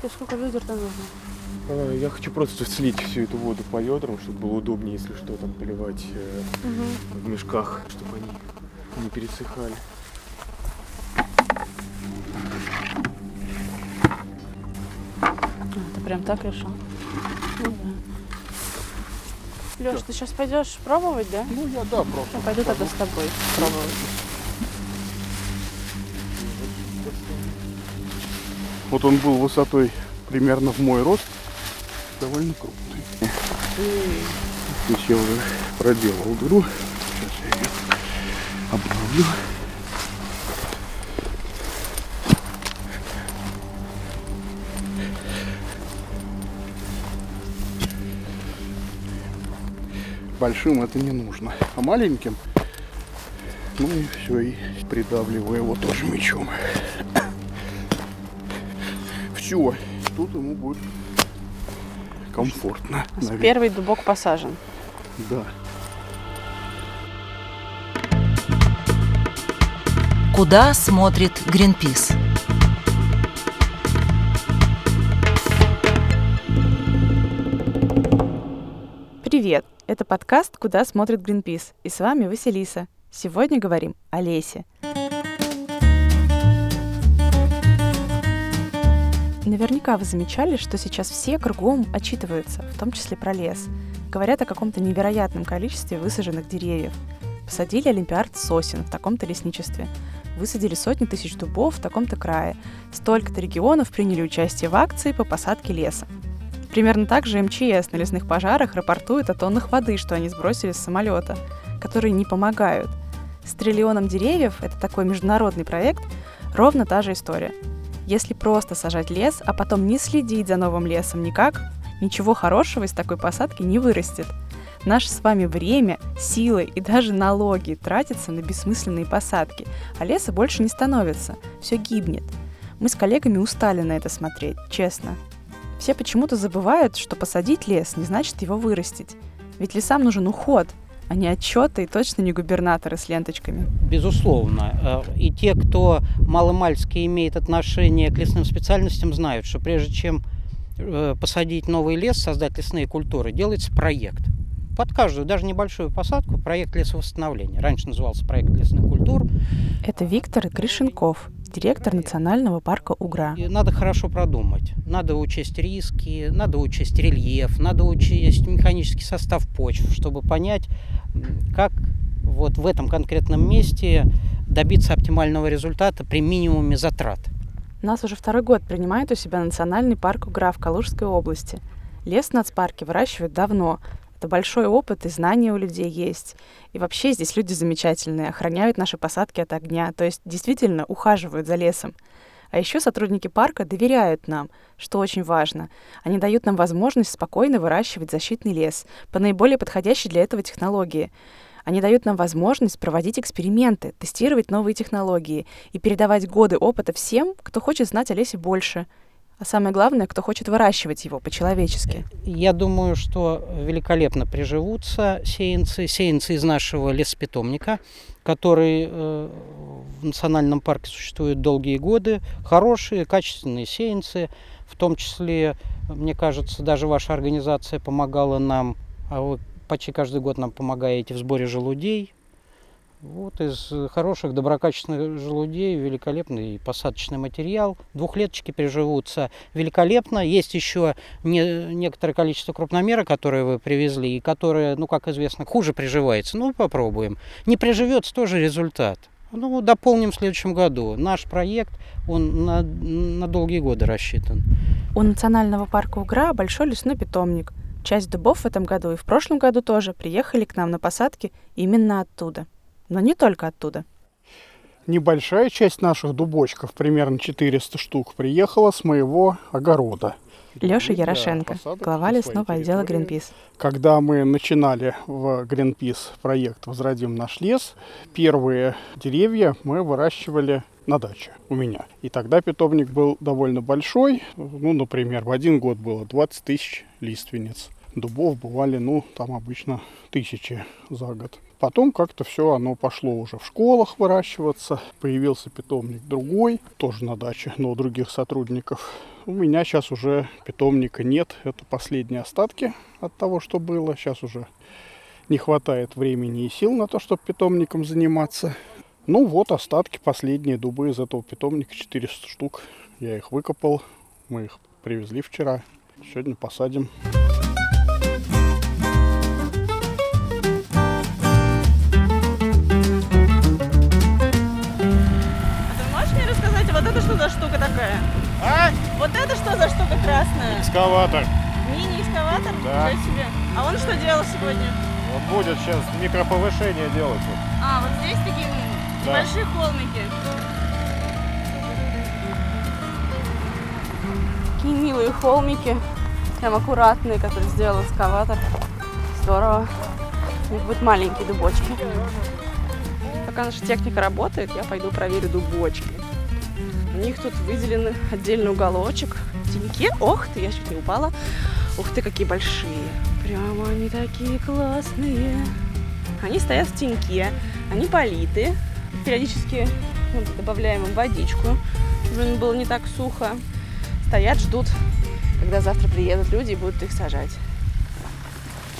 Тебе сколько ведер-то нужно? А, Я хочу просто слить всю эту воду по ведрам, чтобы было удобнее, если что, там поливать Угу. в мешках, чтобы они не пересыхали. Ты прям так решил? Ну да. Леш, ты сейчас пойдешь пробовать, да? Ну, я да, просто. Я пойду тогда с тобой пробовать. Вот он был высотой примерно в мой рост. Довольно крупный. Здесь я уже проделал дыру. Сейчас я ее обновлю. Большим это не нужно, а маленьким, ну и все, и придавливаю его тоже мечом. Все, тут ему будет комфортно. наверное. Первый дубок посажен. Да. Куда смотрит Гринпис? Привет! Это подкаст «Куда смотрит Гринпис» и с вами Василиса. Сегодня говорим о лесе. Наверняка вы замечали, что сейчас все кругом отчитываются, в том числе про лес. Говорят о каком-то невероятном количестве высаженных деревьев. Посадили олимпиард сосен в таком-то лесничестве. Высадили сотни тысяч дубов в таком-то крае. Столько-то регионов приняли участие в акции по посадке леса. Примерно так же МЧС на лесных пожарах рапортует о тоннах воды, что они сбросили с самолета, которые не помогают. С триллионом деревьев, это такой международный проект, ровно та же история. Если просто сажать лес, а потом не следить за новым лесом никак, ничего хорошего из такой посадки не вырастет. Наше с вами время, силы и даже налоги тратятся на бессмысленные посадки, а леса больше не становится, все гибнет. Мы с коллегами устали на это смотреть, честно. Все почему-то забывают, что посадить лес не значит его вырастить. Ведь лесам нужен уход, а не отчеты и точно не губернаторы с ленточками. Безусловно. Э, И те, кто маломальски имеет отношение к лесным специальностям, знают, что прежде чем э, посадить новый лес, создать лесные культуры, делается проект. Под каждую, даже небольшую посадку, проект лесовосстановления. Раньше назывался проект лесных культур. Это Виктор Гришенков, директор национального парка Угра. Надо хорошо продумать. Надо учесть риски, надо учесть рельеф, надо учесть механический состав почв, чтобы понять, как вот в этом конкретном месте добиться оптимального результата при минимуме затрат. Нас уже второй год принимает у себя национальный парк Угра в Калужской области. Лес в нацпарке выращивают давно. Это большой опыт и знания у людей есть. И вообще здесь люди замечательные, охраняют наши посадки от огня, то есть действительно ухаживают за лесом. А еще сотрудники парка доверяют нам, что очень важно. Они дают нам возможность спокойно выращивать защитный лес по наиболее подходящей для этого технологии. Они дают нам возможность проводить эксперименты, тестировать новые технологии и передавать годы опыта всем, кто хочет знать о лесе больше. А самое главное, кто хочет выращивать его по-человечески. Я думаю, что великолепно приживутся сеянцы, сеянцы из нашего леспитомника, который э, в национальном парке существует долгие годы. Хорошие, качественные сеянцы, в том числе, мне кажется, даже ваша организация помогала нам, а вы почти каждый год нам помогаете в сборе желудей. Вот из хороших, доброкачественных желудей великолепный посадочный материал. Двухлеточки приживутся великолепно. Есть еще не, некоторое количество крупномера, которые вы привезли, и которые, ну, как известно, хуже приживается. Ну, попробуем. Не приживется тоже результат. Ну, дополним в следующем году. Наш проект, он на, на долгие годы рассчитан. У национального парка Угра большой лесной питомник. Часть дубов в этом году и в прошлом году тоже приехали к нам на посадки именно оттуда. Но не только оттуда. Небольшая часть наших дубочков, примерно 400 штук, приехала с моего огорода. Леша Ярошенко, глава лесного отдела. Greenpeace. Когда мы начинали в Greenpeace проект «Возродим наш лес», первые деревья мы выращивали на даче у меня. И тогда питомник был довольно большой. Ну, например, в один год было 20 тысяч лиственниц. дубов бывали, ну, там обычно тысячи за год. Потом как-то все оно пошло уже в школах выращиваться. Появился питомник другой, тоже на даче, но у других сотрудников. У меня сейчас уже питомника нет. Это последние остатки от того, что было. Сейчас уже не хватает времени и сил на то, чтобы питомником заниматься. Ну вот остатки, последние дубы из этого питомника, 400 штук. Я их выкопал, мы их привезли вчера. Сегодня посадим. Ты такая? А? Вот это что за штука красная? Экскаватор. Мини-экскаватор? Да. Себе. А он что делал сегодня? Вот будет сейчас микроповышение делать. А, вот здесь такие Да. небольшие холмики. Такие милые холмики. Прям аккуратные, которые сделал экскаватор. Здорово. У них будут маленькие дубочки. Пока наша техника работает, я пойду проверю дубочки. У них тут выделен отдельный уголочек. В теньке. Ох ты, я чуть не упала. Ух ты, какие большие. Прямо они такие классные. Они стоят в теньке. Они политы. Периодически ну, добавляем им водичку, чтобы было не так сухо. Стоят, ждут, когда завтра приедут люди и будут их сажать.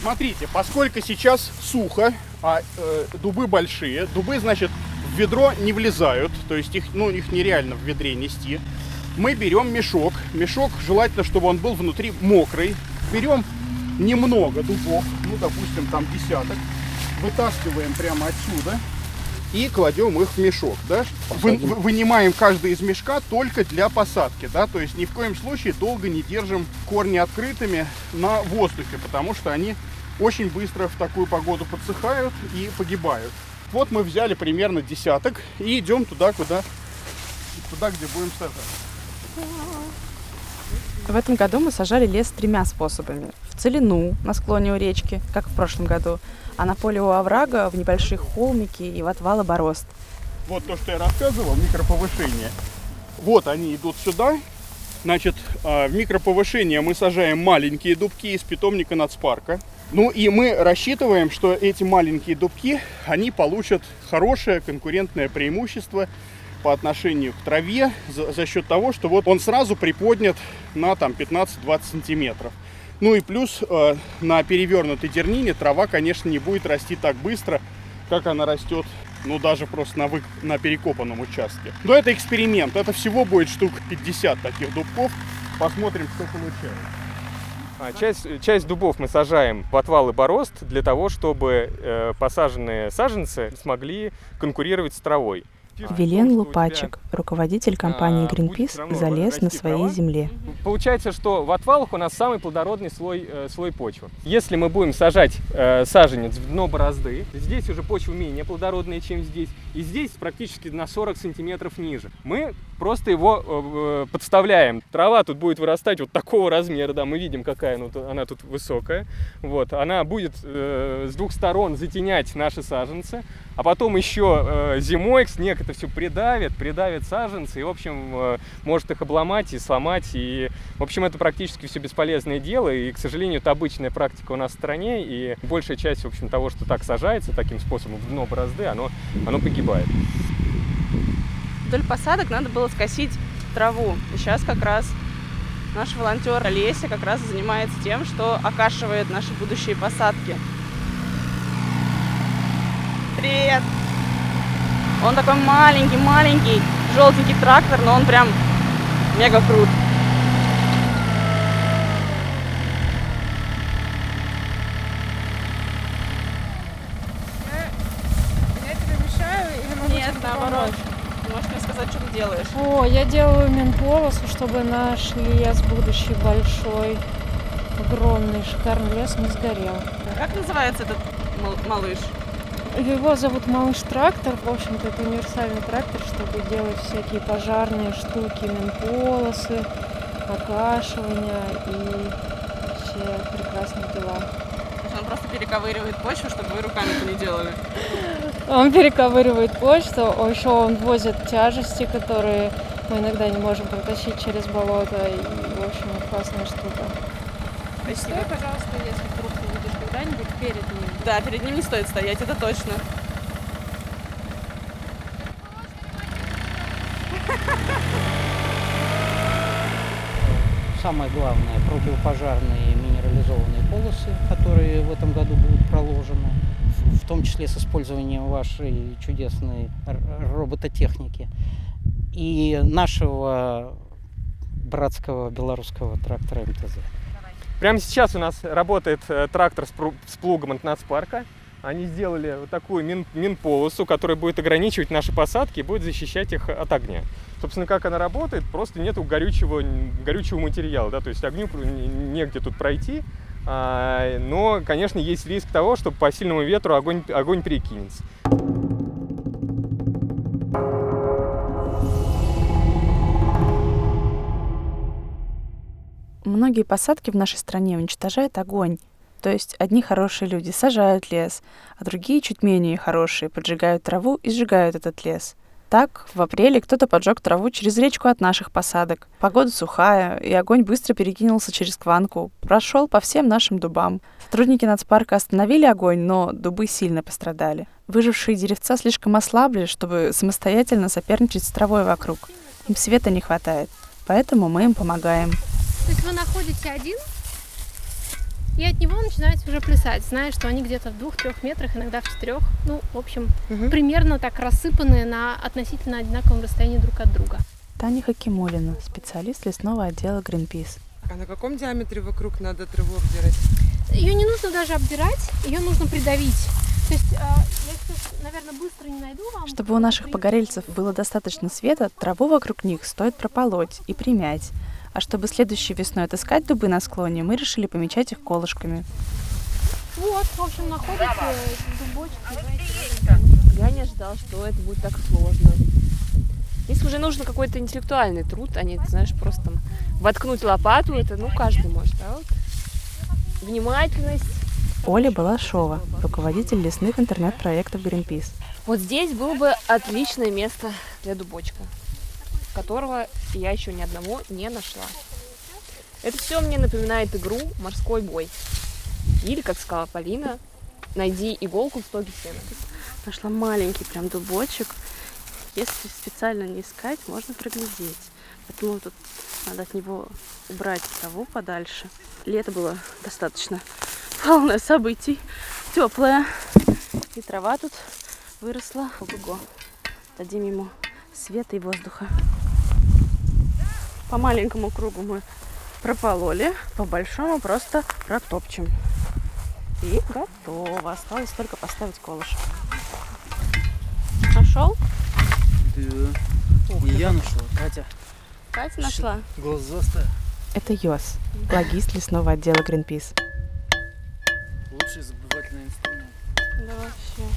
Смотрите, поскольку сейчас сухо, а э, дубы большие, дубы, значит, в ведро не влезают, то есть их, ну, их нереально в ведре нести. Мы берем мешок. Мешок желательно, чтобы он был внутри мокрый. Берем немного дубов, ну, допустим, там десяток, вытаскиваем прямо отсюда и кладем их в мешок, да? Вы- вы- вынимаем каждый из мешка только для посадки, да? То есть ни в коем случае долго не держим корни открытыми на воздухе, потому что они очень быстро в такую погоду подсыхают и погибают. Вот мы взяли примерно десяток и идем туда, куда, туда, где будем сажать. В этом году мы сажали лес тремя способами. В целину, на склоне у речки, как в прошлом году, а на поле у оврага, в небольшие холмики и в отвалы борозд. Вот то, что я рассказывал, микроповышение. Вот они идут сюда. Значит, а, в микроповышение мы сажаем маленькие дубки из питомника нацпарка. Ну и мы рассчитываем, что эти маленькие дубки, они получат хорошее конкурентное преимущество по отношению к траве за, за счет того, что вот он сразу приподнят на там 15-20 сантиметров. Ну и плюс э, на перевернутой дернине трава, конечно, не будет расти так быстро, как она растет, ну даже просто на, вы- на перекопанном участке. Но это эксперимент, это всего будет штук 50 таких дубков. Посмотрим, что получается. А, Часть, часть дубов мы сажаем в отвалы борозд для того, чтобы э, посаженные саженцы смогли конкурировать с травой. Вилен Лупачек, руководитель компании а, Greenpeace, залез на своей земле. Получается, что в отвалах у нас самый плодородный слой, э, слой почвы. Если мы будем сажать э, саженец в дно борозды, здесь уже почва менее плодородная, чем здесь, и здесь практически на 40 сантиметров ниже. Мы просто его э, э, подставляем. Трава тут будет вырастать вот такого размера, да, мы видим, какая она, тут- она тут высокая. Вот, она будет э, с двух сторон затенять наши саженцы, а потом еще э, зимой снег это все придавит, придавит саженцы, и, в общем, э, может их обломать и сломать. И, в общем, это практически все бесполезное дело. И, к сожалению, это обычная практика у нас в стране. И большая часть, в общем, того, что так сажается, таким способом в дно борозды, оно, оно погибает. Вдоль посадок надо было скосить траву. И сейчас как раз наш волонтер Олеся как раз занимается тем, что окашивает наши будущие посадки. Привет! Он такой маленький-маленький, желтенький трактор, но он прям мега крут. Делаешь? О, я делаю ментолосу, чтобы наш лес будущий большой, огромный, шикарный лес не сгорел. Как называется этот мал- малыш? Его зовут Малыш Трактор. В общем-то, это универсальный трактор, чтобы делать всякие пожарные штуки, ментолосы, окашивания и все прекрасные дела. Он просто перековыривает почву, чтобы вы руками это не делали. Он перековыривает почту, еще он возит тяжести, которые мы иногда не можем протащить через болото. И, в общем, классная штука. Стой, пожалуйста, если вдруг когда-нибудь перед ним. Да, перед ним не стоит стоять, это точно. Самое главное, противопожарные минерализованные полосы, которые в этом году будут проложены, в- том числе с использованием вашей чудесной робототехники и нашего братского белорусского трактора МТЗ. Прямо сейчас у нас работает э, трактор с, плугом от нацпарка. Они сделали вот такую мин, минполосу, которая будет ограничивать наши посадки и будет защищать их от огня. Собственно, как она работает, просто нету горючего, горючего материала, да, то есть огню негде тут пройти, а, но, конечно, есть риск того, что по сильному ветру огонь, огонь перекинется. Многие посадки в нашей стране уничтожает огонь. То есть одни хорошие люди сажают лес, а другие, чуть менее хорошие, поджигают траву и сжигают этот лес. Так, в апреле кто-то поджег траву через речку от наших посадок. Погода сухая, и огонь быстро перекинулся через Кванку, прошел по всем нашим дубам. Сотрудники нацпарка остановили огонь, но дубы сильно пострадали. Выжившие деревца слишком ослабли, чтобы самостоятельно соперничать с травой вокруг. Им света не хватает, поэтому мы им помогаем. То есть вы находите один, и от него начинаете уже плясать, зная, что они где-то в двух-трех метрах, иногда в четырех. Ну, в общем, примерно так рассыпанные на относительно одинаковом расстоянии друг от друга. Таня Хакимулина, специалист лесного отдела Greenpeace. А на каком диаметре вокруг надо траву обдирать? Ее не нужно даже обдирать, ее нужно придавить. То есть, а, я сейчас, наверное, быстро не найду вам. Чтобы у наших погорельцев было достаточно света, траву вокруг них стоит прополоть и примять. А чтобы следующей весной отыскать дубы на склоне, мы решили помечать их колышками. Вот, в общем, находите дубочки. Я не ожидала, что это будет так сложно. Если уже нужен какой-то интеллектуальный труд, а не, знаешь, просто там воткнуть лопату, это, ну, каждый может, а вот внимательность. Оля Балашова, руководитель лесных интернет-проектов Greenpeace. Вот здесь было бы отличное место для дубочка, которого я еще ни одного не нашла. Это все мне напоминает игру «Морской бой». Или, как сказала Полина, найди иголку в стоге сена. Нашла маленький прям дубочек. Если специально не искать, можно проглядеть. Поэтому тут надо от него убрать траву подальше. Лето было достаточно полное событий, теплое. И трава тут выросла. Ого-го. Дадим ему света и воздуха. По маленькому кругу мы пропололи, по большому просто протопчем. И готово. Осталось только поставить колышек. Нашел? Да. Не я нашла, Катя. Катя нашла. Глазастая. Это Йос, логист лесного отдела Greenpeace. Лучший забивательный инструмент. Да вообще.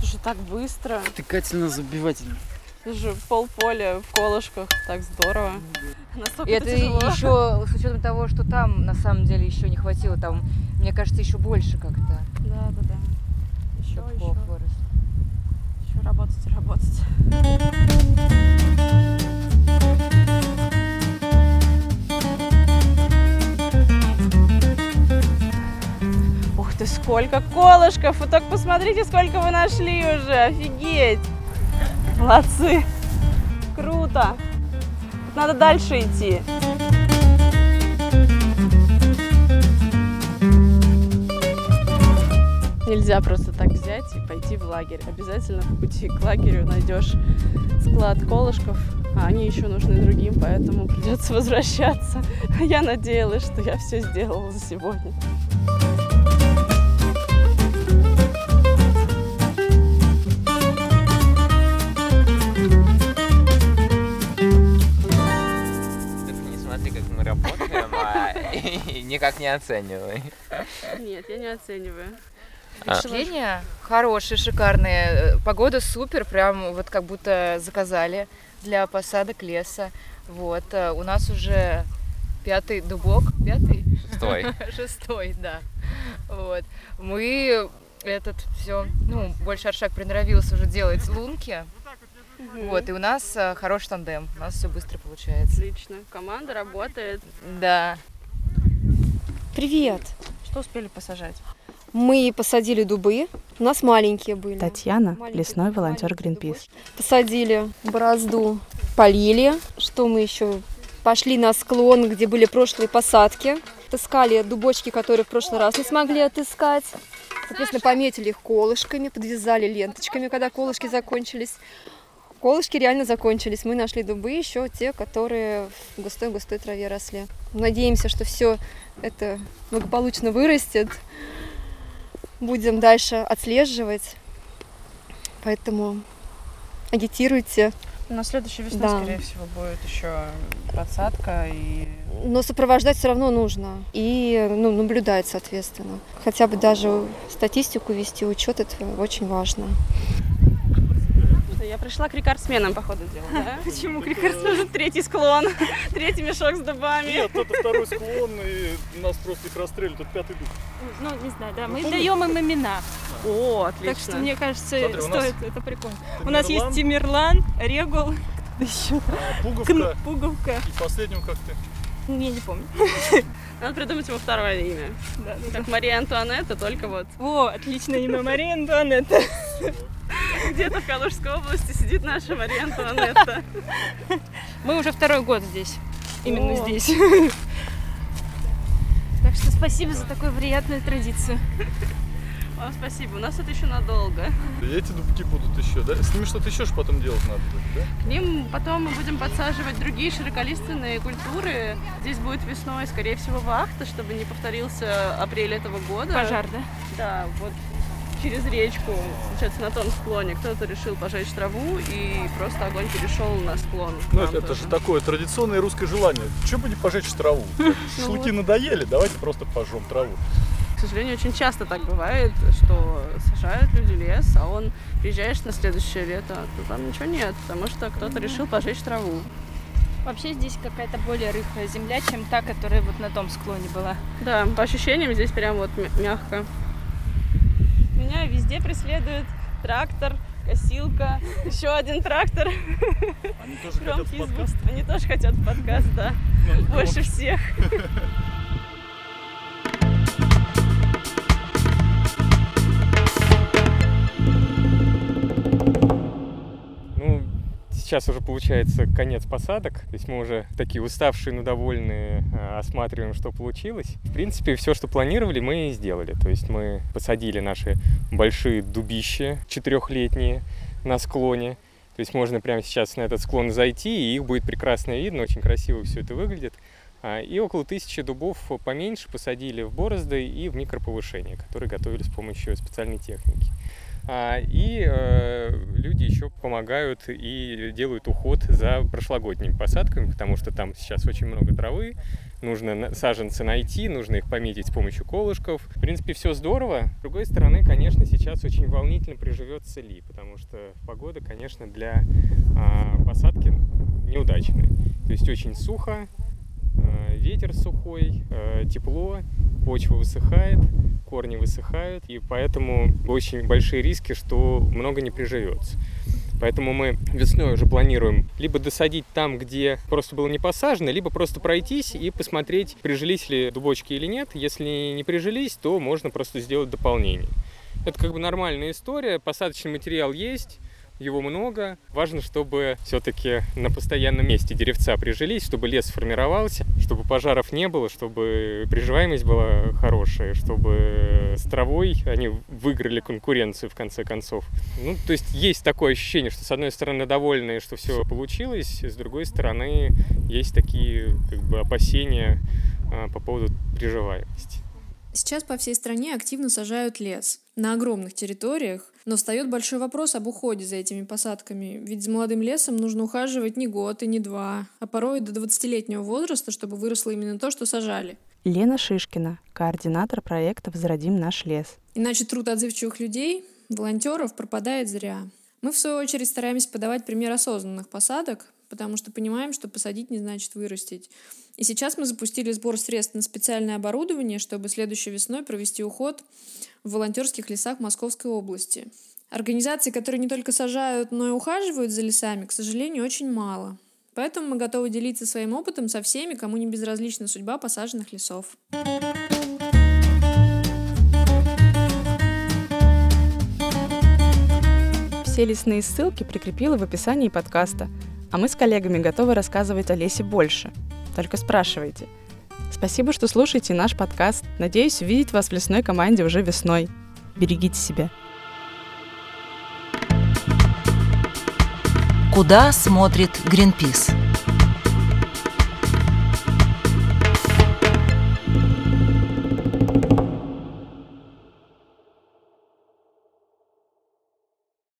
Слушай, так быстро. Ты Катина забивательный. Слушай, полполя в колышках. Так здорово. Настолько И это тяжело. еще с учетом того, что там на самом деле еще не хватило, там, мне кажется, еще больше как-то. Да, да, да. Еще, еще. вырос. Еще работать работать. Ух ты, сколько колышков! Вы только посмотрите, сколько вы нашли уже! Офигеть! Молодцы! Круто! Надо дальше идти. Нельзя просто так взять и пойти в лагерь. Обязательно по пути к лагерю найдешь склад колышков, а они еще нужны другим, поэтому придется возвращаться. Я надеялась, что я все сделала за сегодня. Никак не оценивай. Нет, я не оцениваю. Впечатления хорошие, шикарные. Э, Погода супер, прям вот как будто заказали для посадок леса. Вот, э, у нас уже пятый дубок. Пятый? Шестой. Шестой, да. Вот. Мы этот все, ну, больше Аршак приноровился уже делать лунки. Вот, и у нас э, хороший тандем. У нас все быстро получается. Отлично. Команда работает. Да. Привет. Что успели посажать? Мы посадили дубы. У нас маленькие были. Татьяна, лесной волонтер Greenpeace. Посадили борозду, полили. Что мы еще? Пошли на склон, где были прошлые посадки. Отыскали дубочки, которые в прошлый раз не смогли отыскать. Соответственно, пометили их колышками, подвязали ленточками, когда колышки закончились. Колышки реально закончились. Мы нашли дубы еще те, которые в густой-густой траве росли. Надеемся, что все это благополучно вырастет. Будем дальше отслеживать. Поэтому агитируйте. На следующей весной, Да. скорее всего, будет еще подсадка и Но сопровождать все равно нужно. И ну, наблюдать, соответственно. Хотя бы даже статистику вести, учет это очень важно. Я пришла к рекордсменам, походу, дела, да? Почему к рекордсменам? Третий склон, третий мешок с дубами. Нет, это второй склон, и нас просто их расстреляли, тут пятый дуб. Ну, не знаю, да, Ну, мы даем им имена. О, отлично. Так что, мне кажется, стоит, это прикольно. У нас есть Тимирлан. Регул, еще Пуговка. Кн- Пуговка. И последним как ты? Ну, Я не помню. Надо придумать ему второе имя. Да, да, Как Мария Антуанетта, только вот. О, отличное имя Мария Антуанетта. Где-то в Калужской области сидит наша Мария Антуанетта. Мы уже второй год здесь. Именно О. здесь. Так что спасибо за такую приятную традицию. Вам спасибо. У нас это еще надолго. Эти дубки будут еще, да? С ними что-то еще ж потом делать надо будет, да? К ним потом мы будем подсаживать другие широколиственные культуры. Здесь будет весной, скорее всего, вахта, чтобы не повторился апрель этого года. Пожар, да? Да, вот через речку, получается, на том склоне кто-то решил пожечь траву, и просто огонь перешел на склон. Ну, это, это же такое традиционное русское желание. Че бы не пожечь траву? Ну Шашлыки надоели, давайте просто пожжем траву. К сожалению, очень часто так бывает, что сажают люди лес, а он приезжаешь на следующее лето, то там ничего нет, потому что кто-то решил пожечь траву. Вообще здесь какая-то более рыхлая земля, чем та, которая вот на том склоне была. Да, по ощущениям здесь прям вот мя- мягко. Меня везде преследует трактор, косилка, еще один трактор. Они тоже хотят в звук. подкаст? Они тоже хотят в подкаст, да. Ну, Больше всех. Сейчас уже получается конец посадок, то есть мы уже такие уставшие, но довольные э, осматриваем, что получилось. В принципе, все, что планировали, мы и сделали. То есть мы посадили наши большие дубища четырехлетние на склоне. То есть можно прямо сейчас на этот склон зайти, и их будет прекрасно видно, очень красиво все это выглядит. А, И около тысячи дубов поменьше посадили в борозды и в микроповышение, которые готовили с помощью специальной техники. А, И э, люди еще помогают и делают уход за прошлогодними посадками, потому что там сейчас очень много травы, нужно саженцы найти, нужно их пометить с помощью колышков. В принципе, все здорово. С другой стороны, конечно, сейчас очень волнительно приживется ли, потому что погода, конечно, для а, посадки неудачная. То есть очень сухо, э, ветер сухой, э, тепло, почва высыхает, корни высыхают, и поэтому очень большие риски, что много не приживется. Поэтому мы весной уже планируем либо досадить там, где просто было не посажено, либо просто пройтись и посмотреть, прижились ли дубочки или нет. Если не прижились, то можно просто сделать дополнение. Это как бы нормальная история, посадочный материал есть, его много. Важно, чтобы все-таки на постоянном месте деревца прижились, чтобы лес сформировался, чтобы пожаров не было, чтобы приживаемость была хорошая, чтобы с травой они выиграли конкуренцию в конце концов. Ну, то есть есть такое ощущение, что с одной стороны довольны, что все получилось, с другой стороны есть такие как бы опасения а, по поводу приживаемости. Сейчас по всей стране активно сажают лес на огромных территориях, но встает большой вопрос об уходе за этими посадками, ведь за молодым лесом нужно ухаживать не год и не два, а порой до 20-летнего возраста, чтобы выросло именно то, что сажали. Лена Шишкина, координатор проекта «Возродим наш лес». Иначе труд отзывчивых людей, волонтеров, пропадает зря. Мы, в свою очередь, стараемся подавать пример осознанных посадок, потому что понимаем, что посадить не значит вырастить. И сейчас мы запустили сбор средств на специальное оборудование, чтобы следующей весной провести уход в волонтерских лесах Московской области. Организаций, которые не только сажают, но и ухаживают за лесами, к сожалению, очень мало. Поэтому мы готовы делиться своим опытом со всеми, кому не безразлична судьба посаженных лесов. Все лесные ссылки прикрепила в описании подкаста. А мы с коллегами готовы рассказывать о лесе больше. Только спрашивайте. Спасибо, что слушаете наш подкаст. Надеюсь увидеть вас в лесной команде уже весной. Берегите себя. Куда смотрит Гринпис?